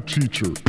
teacher.